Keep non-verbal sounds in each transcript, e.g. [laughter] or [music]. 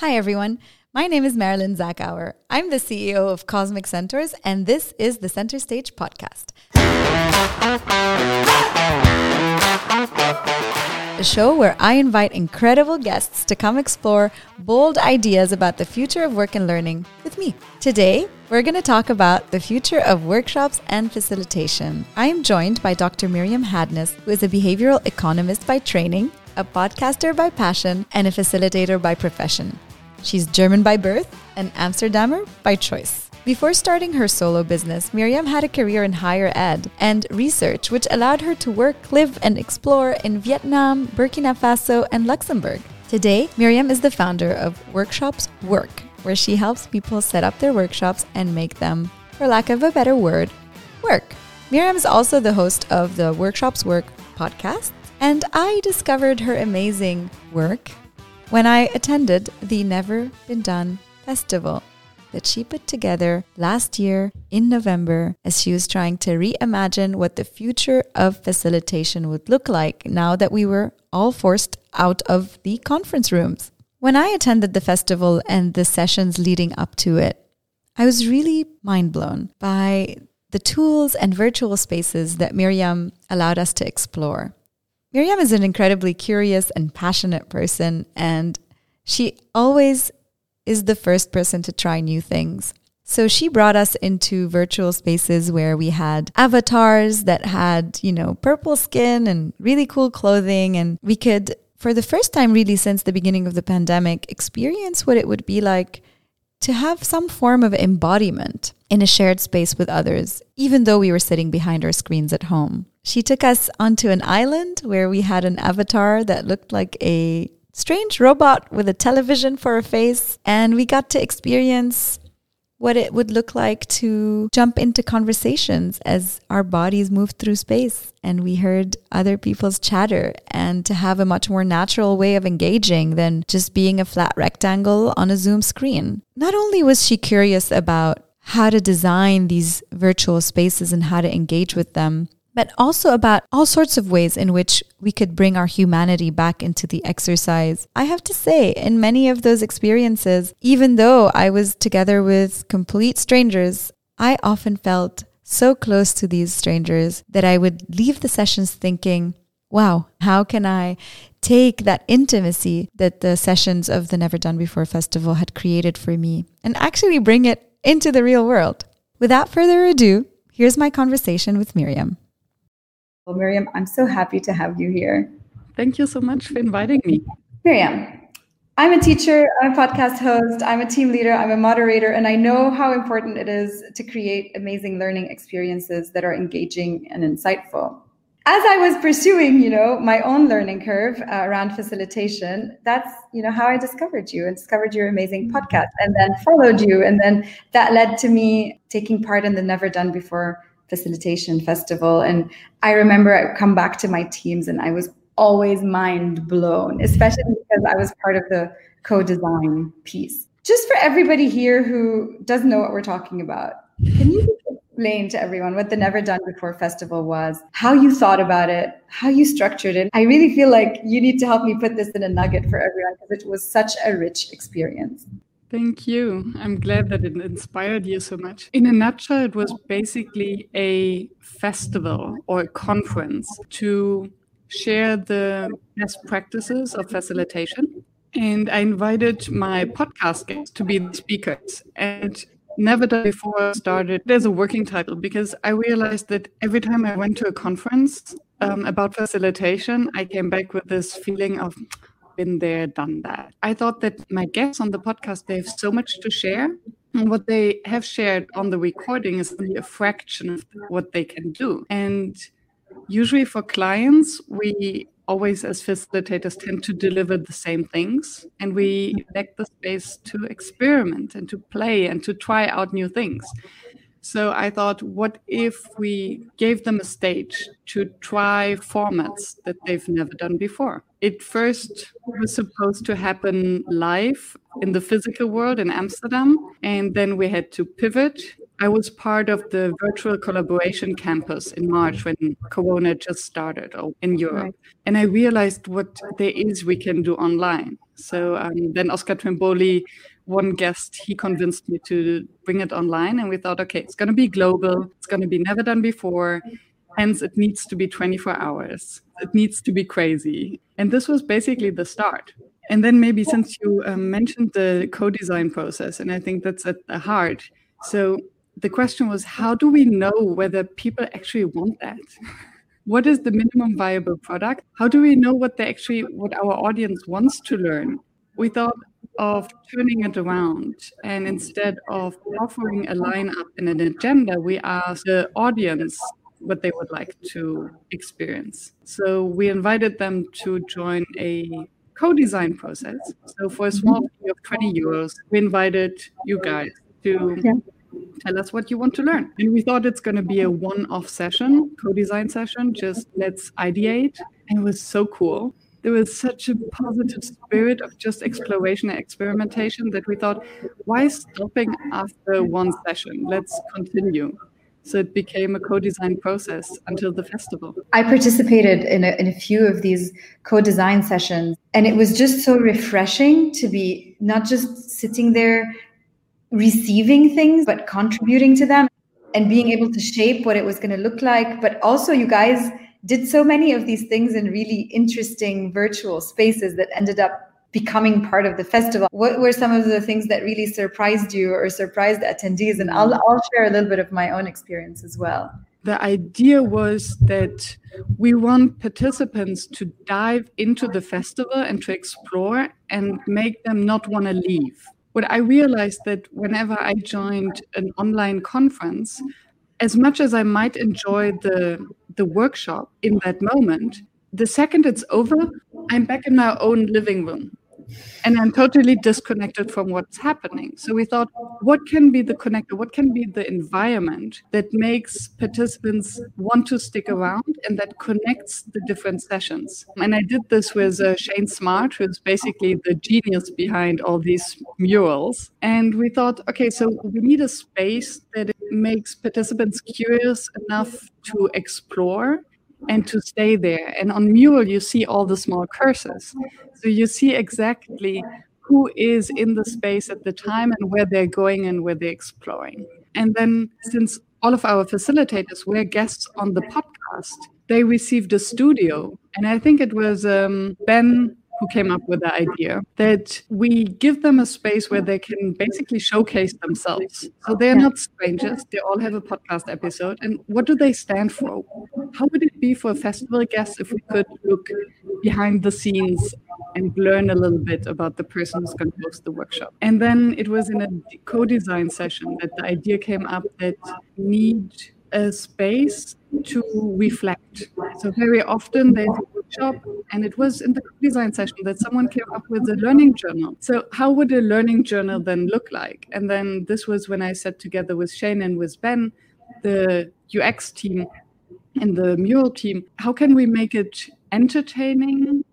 Hi, everyone. My name is Marilyn Zachauer. I'm the CEO of Cosmic Centaurs, and this is the Center Stage podcast. A show where I invite incredible guests to come explore bold ideas about the future of work and learning with me. Today, we're going to talk about the future of workshops and facilitation. I am joined by Dr. Miriam Hadnes, who is a behavioral economist by training, a podcaster by passion, and a facilitator by profession. She's German by birth and Amsterdamer by choice. Before starting her solo business, Miriam had a career in higher ed and research, which allowed her to work, live, and explore in Vietnam, Burkina Faso, and Luxembourg. Today, Miriam is the founder of Workshops Work, where she helps people set up their workshops and make them, for lack of a better word, work. Miriam is also the host of the Workshops Work podcast, and I discovered her amazing work when I attended the Never Been Done festival that she put together last year in November as she was trying to reimagine what the future of facilitation would look like now that we were all forced out of the conference rooms. When I attended the festival and the sessions leading up to it, I was really mind blown by the tools and virtual spaces that Miriam allowed us to explore. Miriam is an incredibly curious and passionate person, and she always is the first person to try new things. So she brought us into virtual spaces where we had avatars that had, you know, purple skin and really cool clothing. And we could, for the first time really since the beginning of the pandemic, experience what it would be like to have some form of embodiment in a shared space with others, even though we were sitting behind our screens at home. She took us onto an island where we had an avatar that looked like a strange robot with a television for a face, and we got to experience what it would look like to jump into conversations as our bodies moved through space and we heard other people's chatter and to have a much more natural way of engaging than just being a flat rectangle on a Zoom screen. Not only was she curious about how to design these virtual spaces and how to engage with them, but also about all sorts of ways in which we could bring our humanity back into the exercise. I have to say, in many of those experiences, even though I was together with complete strangers, I often felt so close to these strangers that I would leave the sessions thinking, wow, how can I take that intimacy that the sessions of the Never Done Before Festival had created for me and actually bring it into the real world? Without further ado, here's my conversation with Miriam. Well, Miriam, I'm so happy to have you here. Thank you so much for inviting me. Miriam, I'm a teacher, I'm a podcast host, I'm a team leader, I'm a moderator, and I know how important it is to create amazing learning experiences that are engaging and insightful. As I was pursuing, you know, my own learning curve uh, around facilitation, that's, you know, how I discovered you and discovered your amazing podcast and then followed you. And then that led to me taking part in the Never Done Before facilitation festival. And I remember I come back to my teams and I was always mind blown, especially because I was part of the co-design piece. Just for everybody here who doesn't know what we're talking about, can you explain to everyone what the Never Done Before Festival was, how you thought about it, how you structured it? I really feel like you need to help me put this in a nugget for everyone because it was such a rich experience. Thank you. I'm glad that it inspired you so much. In a nutshell, it was basically a festival or a conference to share the best practices of facilitation. And I invited my podcast guests to be the speakers. And never done before started there's a working title because I realized that every time I went to a conference um, about facilitation, I came back with this feeling of been there, done that. I thought that my guests on the podcast, they have so much to share. And what they have shared on the recording is only a fraction of what they can do. And usually for clients, we always, as facilitators, tend to deliver the same things. And we lack the space to experiment and to play and to try out new things. So I thought, what if we gave them a stage to try formats that they've never done before? It first was supposed to happen live in the physical world in Amsterdam, and then we had to pivot. I was part of the virtual collaboration campus in March when Corona just started in Europe. And I realized what there is we can do online. So um, then Oscar Trimboli, one guest, he convinced me to bring it online. And we thought, okay, it's going to be global, it's going to be never done before. Hence, it needs to be 24 hours. It needs to be crazy. And this was basically the start. And then maybe since you um, mentioned the co-design process, and I think that's at the heart. So the question was, how do we know whether people actually want that? what is the minimum viable product? How do we know what they actually, what our audience wants to learn? We thought of turning it around, and instead of offering a lineup and an agenda, we asked the audience what they would like to experience. So we invited them to join a co-design process. So for a small mm-hmm. fee of 20 euros, we invited you guys to yeah. tell us what you want to learn. And we thought it's going to be a one-off session, co-design session, just let's ideate. And it was so cool. There was such a positive spirit of just exploration and experimentation that we thought, why stopping after one session? Let's continue. So it became a co-design process until the festival. I participated in a, in a few of these co-design sessions, and it was just so refreshing to be not just sitting there receiving things, but contributing to them and being able to shape what it was going to look like. But also, you guys did so many of these things in really interesting virtual spaces that ended up becoming part of the festival. What were some of the things that really surprised you or surprised attendees? And I'll, I'll share a little bit of my own experience as well. The idea was that we want participants to dive into the festival and to explore and make them not want to leave. What I realized that whenever I joined an online conference, as much as I might enjoy the the workshop in that moment, the second it's over, I'm back in my own living room and I'm totally disconnected from what's happening. So we thought, what can be the connector? What can be the environment that makes participants want to stick around and that connects the different sessions? And I did this with uh, Shane Smart, who's basically the genius behind all these murals. And we thought, okay, so we need a space that makes participants curious enough to explore and to stay there. And on Mural, you see all the small cursors. So you see exactly who is in the space at the time and where they're going and where they're exploring. And then, since all of our facilitators were guests on the podcast, they received a studio. And I think it was um, Ben who came up with the idea that we give them a space where they can basically showcase themselves. So they're not strangers, they all have a podcast episode. And what do they stand for? How would it be for a festival guest if we could look behind the scenes and learn a little bit about the person who's going to host the workshop? And then it was in a co design session that the idea came up that need a space to reflect. So very often there's a workshop, and it was in the design session that someone came up with a learning journal. So how would a learning journal then look like? And then this was when I sat together with Shane and with Ben, the UX team and the mural team. How can we make it entertaining?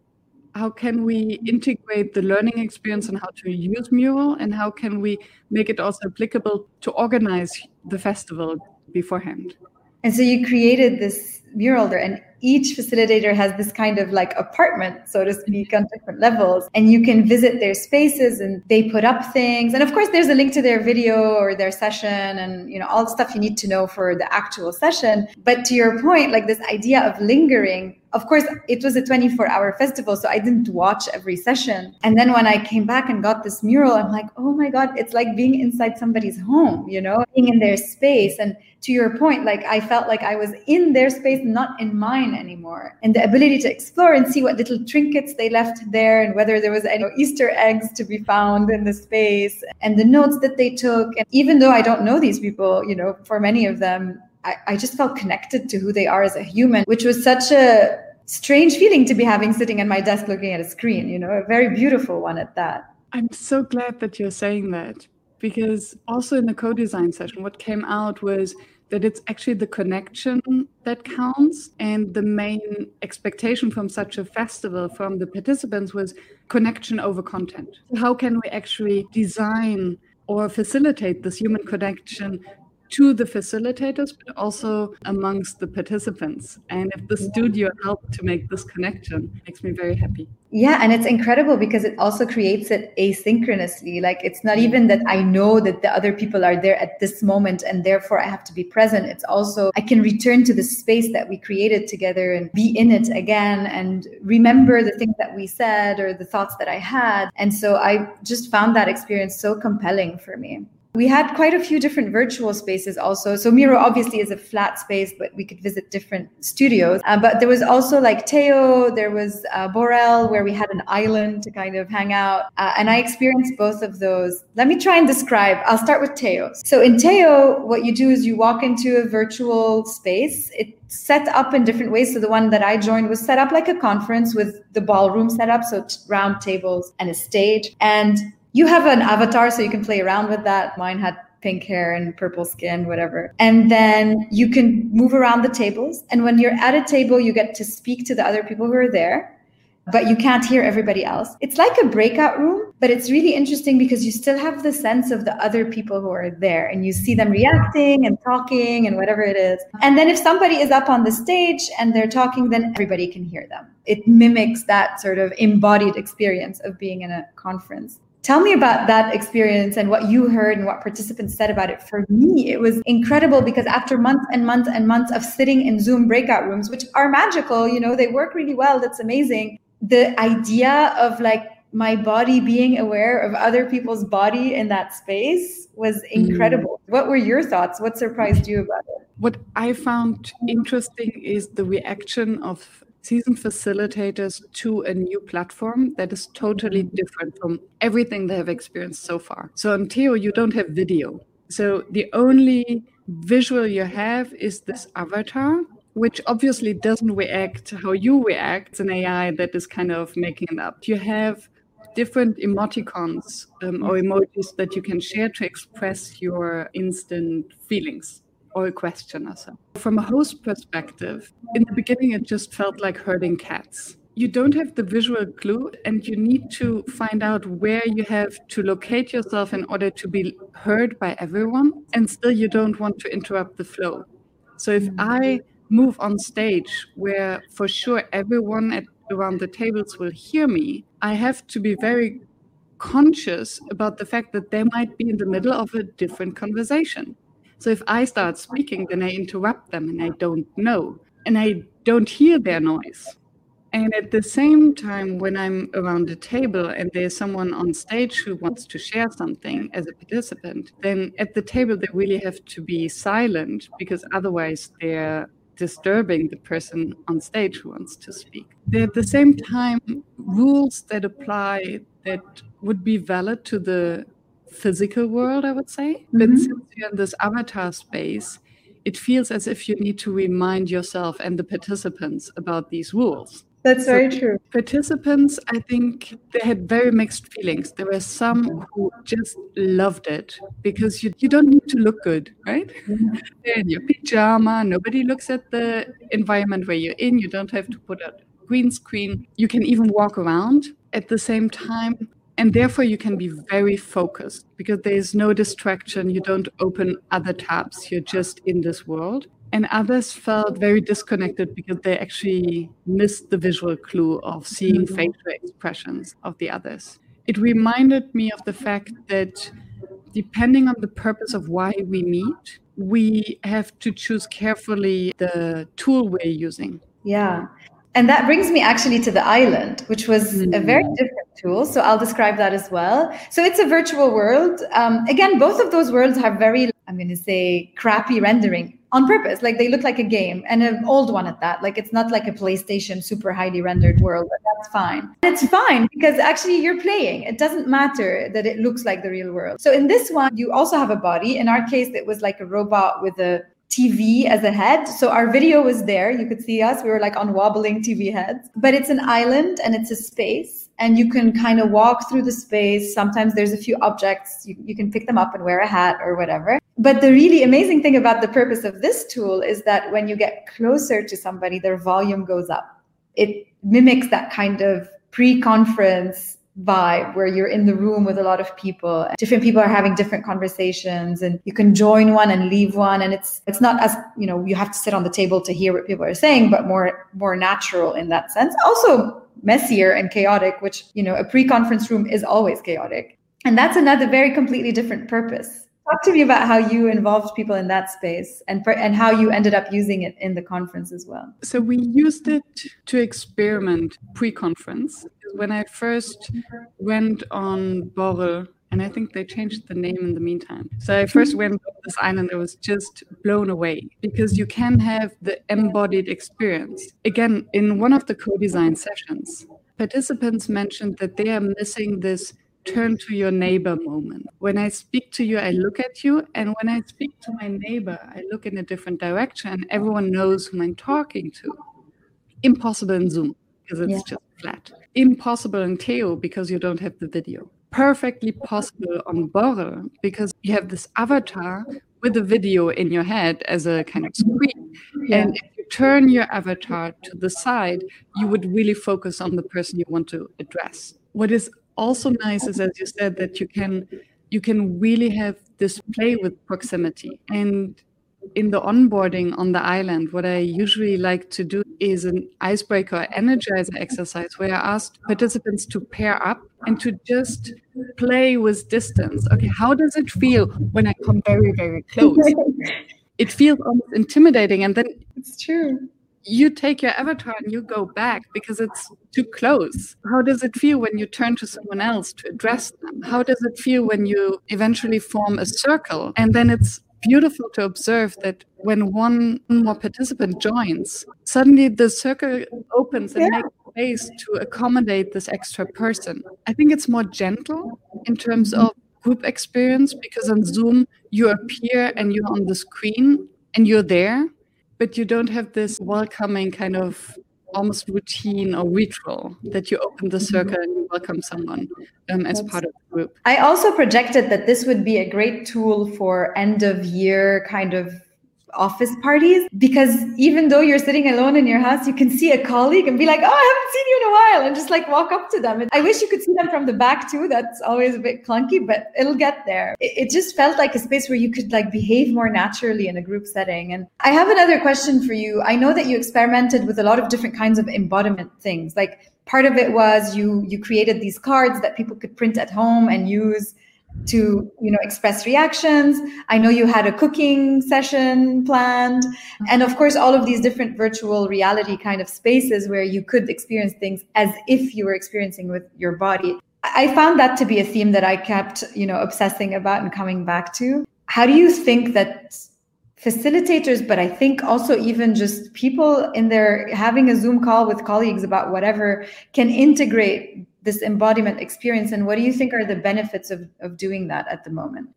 How can we integrate the learning experience and how to use mural? And how can we make it also applicable to organize the festival beforehand? And so you created this mural there and each facilitator has this kind of like apartment, so to speak, on different levels. And you can visit their spaces and they put up things. And of course, there's a link to their video or their session and, you know, all the stuff you need to know for the actual session. But to your point, like this idea of lingering, of course, it was a 24 hour festival, so I didn't watch every session. And then when I came back and got this mural, I'm like, oh my God, it's like being inside somebody's home, you know, being in their space. And to your point, like I felt like I was in their space, not in mine anymore. And the ability to explore and see what little trinkets they left there and whether there was any Easter eggs to be found in the space and the notes that they took. And even though I don't know these people, you know, for many of them, I, I just felt connected to who they are as a human, which was such a strange feeling to be having sitting at my desk looking at a screen, you know, a very beautiful one at that. I'm so glad that you're saying that because also in the co design session, what came out was that it's actually the connection that counts. And the main expectation from such a festival from the participants was connection over content. How can we actually design or facilitate this human connection to the facilitators, but also amongst the participants. And if the studio helped to make this connection, makes me very happy. Yeah, and it's incredible because it also creates it asynchronously. Like it's not even that I know that the other people are there at this moment and therefore I have to be present. It's also I can return to the space that we created together and be in it again and remember the things that we said or the thoughts that I had. And so I just found that experience so compelling for me. We had quite a few different virtual spaces also. So Miro obviously is a flat space, but we could visit different studios. Uh, but there was also like Teooh, there was uh, Borrel, where we had an island to kind of hang out. Uh, and I experienced both of those. Let me try and describe. I'll start with Teooh. So in Teooh, what you do is you walk into a virtual space. It's set up in different ways. So the one that I joined was set up like a conference with the ballroom set up, so round tables and a stage. And you have an avatar so you can play around with that. Mine had pink hair and purple skin, whatever. And then you can move around the tables. And when you're at a table, you get to speak to the other people who are there, but you can't hear everybody else. It's like a breakout room, but it's really interesting because you still have the sense of the other people who are there and you see them reacting and talking and whatever it is. And then if somebody is up on the stage and they're talking, then everybody can hear them. It mimics that sort of embodied experience of being in a conference. Tell me about that experience and what you heard and what participants said about it. For me, it was incredible because after months and months and months of sitting in Zoom breakout rooms, which are magical, you know, they work really well, that's amazing. The idea of like my body being aware of other people's body in that space was mm. incredible. Mm. What were your thoughts? What surprised you about it? What I found interesting is the reaction of season facilitators to a new platform that is totally different from everything they have experienced so far. So on Teooh, you don't have video. So the only visual you have is this avatar, which obviously doesn't react how you react. It's an AI that is kind of making it up. You have different emoticons um, or emojis that you can share to express your instant feelings or a question or so. From a host perspective, in the beginning, it just felt like herding cats. You don't have the visual clue, and you need to find out where you have to locate yourself in order to be heard by everyone. And still, you don't want to interrupt the flow. So, if I move on stage where for sure everyone at, around the tables will hear me, I have to be very conscious about the fact that they might be in the middle of a different conversation. So if I start speaking, then I interrupt them and I don't know and I don't hear their noise. And at the same time, when I'm around the table and there's someone on stage who wants to share something as a participant, then at the table they really have to be silent because otherwise they're disturbing the person on stage who wants to speak. There at the same time rules that apply that would be valid to the physical world, I would say. Mm-hmm. But you're in this avatar space, it feels as if you need to remind yourself and the participants about these rules. That's so very true. Participants, I think they had very mixed feelings. There were some who just loved it because you, you don't need to look good, right? Mm-hmm. They're in your pajama, nobody looks at the environment where you're in, you don't have to put a green screen. You can even walk around. At the same time, and therefore you can be very focused because there is no distraction you don't open other tabs you're just in this world and others felt very disconnected because they actually missed the visual clue of seeing mm-hmm. facial expressions of the others it reminded me of the fact that depending on the purpose of why we meet we have to choose carefully the tool we're using yeah and that brings me actually to the island, which was mm. a very mm. different tool. So I'll describe that as well. So it's a virtual world. Um, again, both of those worlds have very, I'm going to say, crappy rendering on purpose. Like they look like a game and an old one at that. Like it's not like a PlayStation super highly rendered world, but that's fine. And it's fine because actually you're playing. It doesn't matter that it looks like the real world. So in this one, you also have a body. In our case, it was like a robot with a TV as a head. So our video was there. You could see us. We were like on wobbling TV heads. But it's an island and it's a space. And you can kind of walk through the space. Sometimes there's a few objects. You, you can pick them up and wear a hat or whatever. But the really amazing thing about the purpose of this tool is that when you get closer to somebody, their volume goes up. It mimics that kind of pre conference vibe where you're in the room with a lot of people different people are having different conversations and you can join one and leave one and it's it's not as you know you have to sit on the table to hear what people are saying but more more natural in that sense also messier and chaotic which you know a pre-conference room is always chaotic and that's another very completely different purpose Talk to me about how you involved people in that space and and how you ended up using it in the conference as well. So we used it to experiment pre-conference. When I first went on Borrel, and I think they changed the name in the meantime. So I first mm-hmm. went to this island, I was just blown away because you can have the embodied experience. Again, in one of the co-design sessions, participants mentioned that they are missing this turn to your neighbor moment. When I speak to you, I look at you. And when I speak to my neighbor, I look in a different direction. Everyone knows whom I'm talking to. Impossible in Zoom because it's yeah. just flat. Impossible in Teooh because you don't have the video. Perfectly possible on Borrel because you have this avatar with a video in your head as a kind of screen. Yeah. And if you turn your avatar to the side, you would really focus on the person you want to address. What is also nice is, as you said, that you can you can really have this play with proximity. And in the onboarding on the island, what I usually like to do is an icebreaker energizer exercise where I ask participants to pair up and to just play with distance. Okay, how does it feel when I come very, very close? [laughs] it feels almost intimidating. And then it's true you take your avatar and you go back because it's too close. How does it feel when you turn to someone else to address them? How does it feel when you eventually form a circle? And then it's beautiful to observe that when one more participant joins, suddenly the circle opens and yeah. makes space to accommodate this extra person. I think it's more gentle in terms mm-hmm. of group experience because on Zoom you appear and you're on the screen and you're there but you don't have this welcoming kind of almost routine or ritual that you open the circle and you welcome someone um, as part of the group. I also projected that this would be a great tool for end of year kind of office parties because even though you're sitting alone in your house, you can see a colleague and be like, Oh, I haven't seen you in a while, and just like walk up to them. I wish you could see them from the back too. That's always a bit clunky, but it'll get there. It, just felt like a space where you could like behave more naturally in a group setting. And I have another question for you. I know that you experimented with a lot of different kinds of embodiment things. Like part of it was you you created these cards that people could print at home and use to you know express reactions. I know you had a cooking session planned. And of course all of these different virtual reality kind of spaces where you could experience things as if you were experiencing with your body. I found that to be a theme that i kept you know obsessing about and coming back to. How do you think that facilitators but i think also even just people in their having a zoom call with colleagues about whatever can integrate this embodiment experience and what do you think are the benefits of, of doing that at the moment?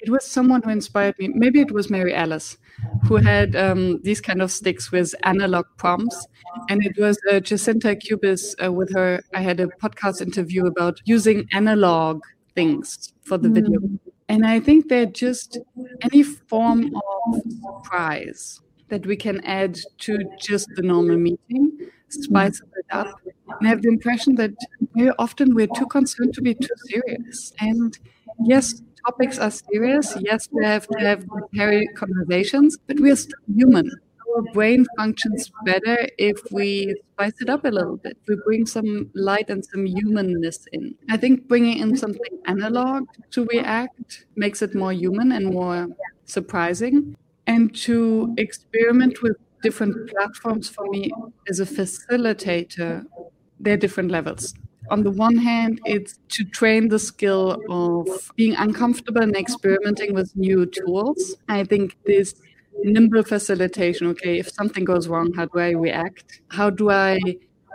It was someone who inspired me. Maybe it was mary alice who had um, these kind of sticks with analog prompts. And it was uh, jacinta cubis uh, with her i had a podcast interview about using analog things for the mm. video and i think they're just any form of surprise that we can add to just the normal meeting spice mm-hmm. it up and I have the impression that very often we're too concerned to be too serious. And yes, topics are serious. Yes, we have to have hairy conversations, but we're still human. Our brain functions better if we spice it up a little bit. We bring some light and some humanness in. I think bringing in something analog to react makes it more human and more surprising. And to experiment with different platforms for me as a facilitator there are different levels. On the one hand, it's to train the skill of being uncomfortable and experimenting with new tools. I think this nimble facilitation okay, if something goes wrong, how do I react? How do I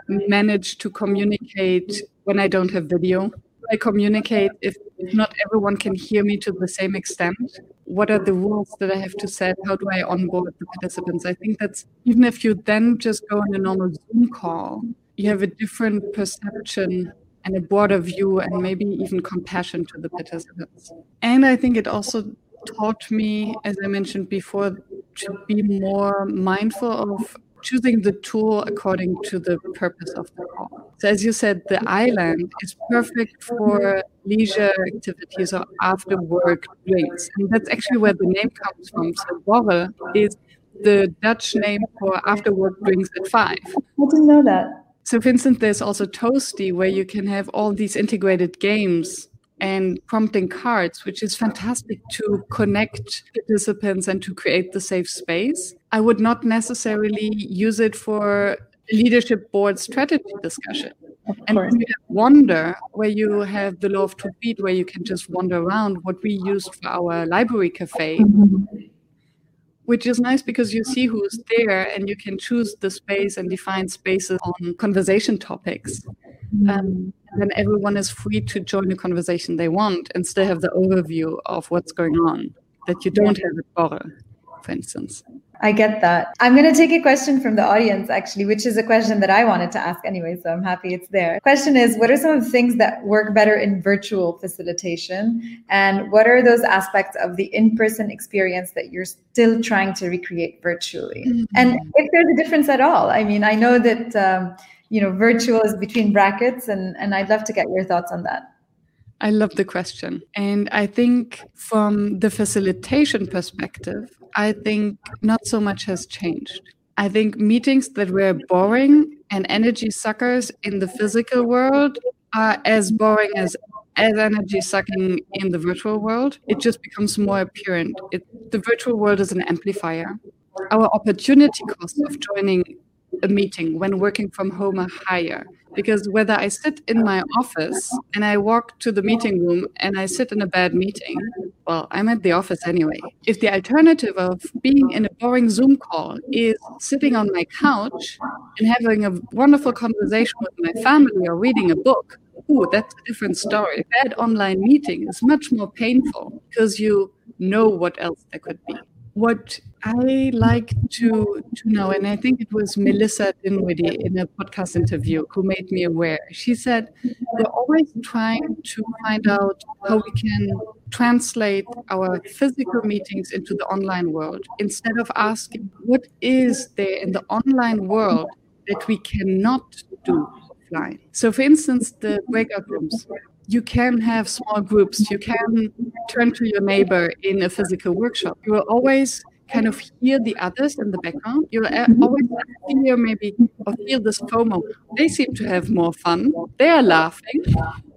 manage to communicate when I don't have video? I communicate if not everyone can hear me to the same extent? What are the rules that I have to set? How do I onboard the participants? I think that's even if you then just go on a normal Zoom call, you have a different perception and a broader view and maybe even compassion to the participants. And I think it also taught me, as I mentioned before, to be more mindful of choosing the tool according to the purpose of the call. So, as you said, the island is perfect for leisure activities or after work drinks. And that's actually where the name comes from. So, borrel is the Dutch name for after work drinks at five. I didn't know that. So, for instance, there's also Toasty, where you can have all these integrated games and prompting cards, which is fantastic to connect participants and to create the safe space. I would not necessarily use it for leadership board strategy discussion. And you Wonder, where you have the law of two feet, where you can just wander around, what we used for our library cafe, mm-hmm. Which is nice because you see who's there and you can choose the space and define spaces on conversation topics. Um, and then everyone is free to join the conversation they want and still have the overview of what's going on that you don't have at Borrel, for instance. I get that. I'm going to take a question from the audience, actually, which is a question that I wanted to ask anyway. So I'm happy it's there. Question is What are some of the things that work better in virtual facilitation? And what are those aspects of the in person experience that you're still trying to recreate virtually? Mm-hmm. And if there's a difference at all, I mean, I know that. Um, you know, virtual is between brackets, and, and I'd love to get your thoughts on that. I love the question. And I think from the facilitation perspective, I think not so much has changed. I think meetings that were boring and energy suckers in the physical world are as boring as as energy sucking in the virtual world. It just becomes more apparent. It, the virtual world is an amplifier. Our opportunity cost of joining a meeting when working from home are higher because whether I sit in my office and I walk to the meeting room and I sit in a bad meeting, well, I'm at the office anyway. If the alternative of being in a boring Zoom call is sitting on my couch and having a wonderful conversation with my family or reading a book, ooh, that's a different story. Bad online meeting is much more painful because you know what else there could be what I like to to know, and I think it was Melissa Dinwiddie in a podcast interview who made me aware. She said we're always trying to find out how we can translate our physical meetings into the online world instead of asking what is there in the online world that we cannot do offline. So, for instance, the breakout rooms you can have small groups. You can turn to your neighbor in a physical workshop. You will always kind of hear the others in the background. You'll uh, mm-hmm. always hear maybe or feel this FOMO. They seem to have more fun. They're laughing.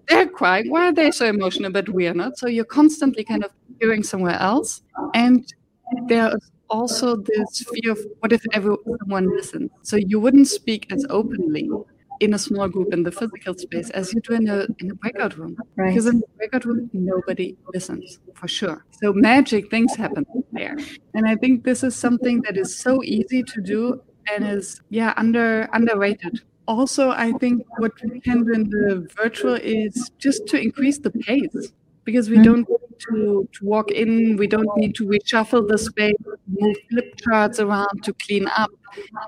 They're crying. Why are they so emotional, but we are not? So you're constantly kind of hearing somewhere else. And there's also this fear of what if everyone listens? So you wouldn't speak as openly in a small group in the physical space as you do in a in a breakout room. Right. Because in the breakout room, nobody listens for sure. So magic things happen there, and I think this is something that is so easy to do and is yeah under underrated. Also, I think what we can do in the virtual is just to increase the pace because we mm-hmm. don't to, to walk in, we don't need to reshuffle the space, move flip charts around to clean up.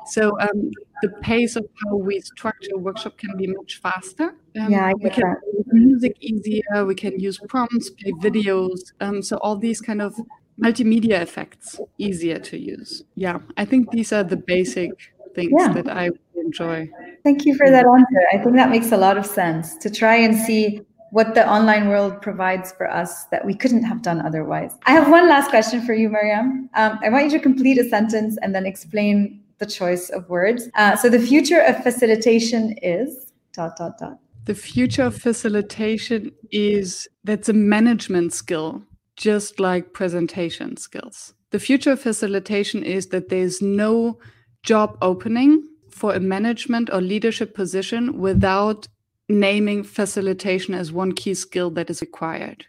So um, the pace of how we structure a workshop can be much faster. Um, yeah, we can use music easier, we can use prompts, play videos. Um, so all these kind of multimedia effects easier to use. Yeah, I think these are the basic things yeah. that I enjoy. Thank you for that answer. I think that makes a lot of sense to try and see what the online world provides for us that we couldn't have done otherwise. I have one last question for you, Miriam. Um, I want you to complete a sentence and then explain the choice of words. Uh, so the future of facilitation is dot dot dot. The future of facilitation is that's a management skill, just like presentation skills. The future of facilitation is that there's no job opening for a management or leadership position without naming facilitation as one key skill that is required.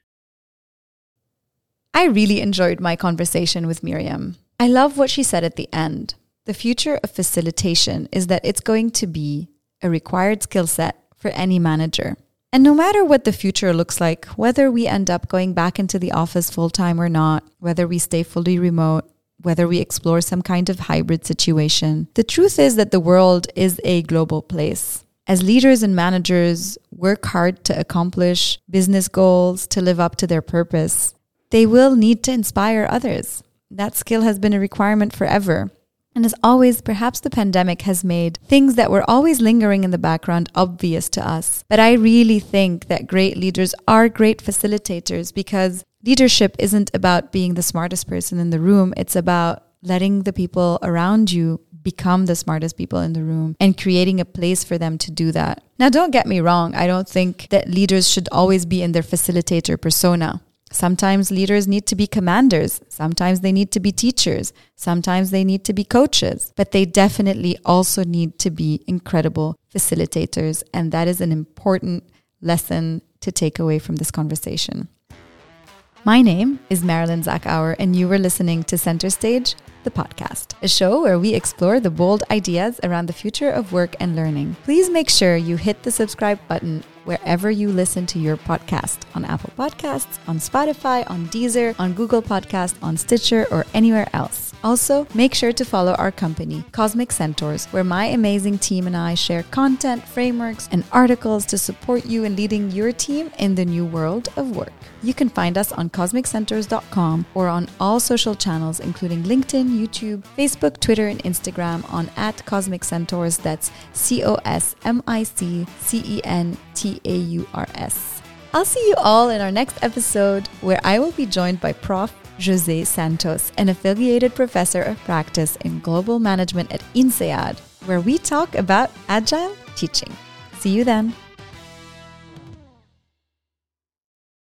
I really enjoyed my conversation with Miriam. I love what she said at the end. The future of facilitation is that it's going to be a required skill set for any manager. And no matter what the future looks like, whether we end up going back into the office full time or not, whether we stay fully remote, whether we explore some kind of hybrid situation, the truth is that the world is a global place. As leaders and managers work hard to accomplish business goals, to live up to their purpose, they will need to inspire others. That skill has been a requirement forever. And as always, perhaps the pandemic has made things that were always lingering in the background obvious to us. But I really think that great leaders are great facilitators because leadership isn't about being the smartest person in the room, it's about letting the people around you become the smartest people in the room and creating a place for them to do that. Now, don't get me wrong, I don't think that leaders should always be in their facilitator persona. Sometimes leaders need to be commanders. Sometimes they need to be teachers. Sometimes they need to be coaches. But they definitely also need to be incredible facilitators. And that is an important lesson to take away from this conversation. My name is Marilyn Zachauer, and you were listening to Center Stage, the podcast, a show where we explore the bold ideas around the future of work and learning. Please make sure you hit the subscribe button wherever you listen to your podcast on Apple Podcasts, on Spotify, on Deezer, on Google Podcast, on Stitcher, or anywhere else. Also, make sure to follow our company, Cosmic Centaurs, where my amazing team and I share content, frameworks, and articles to support you in leading your team in the new world of work. You can find us on cosmiccentaurs.com or on all social channels, including LinkedIn, YouTube, Facebook, Twitter, and Instagram on at Cosmic Centaurs. That's C O S M I C C E N T A U R S. I'll see you all in our next episode where I will be joined by Prof. Jose Santos, an affiliated professor of practice in global management at INSEAD, where we talk about agile teaching. See you then.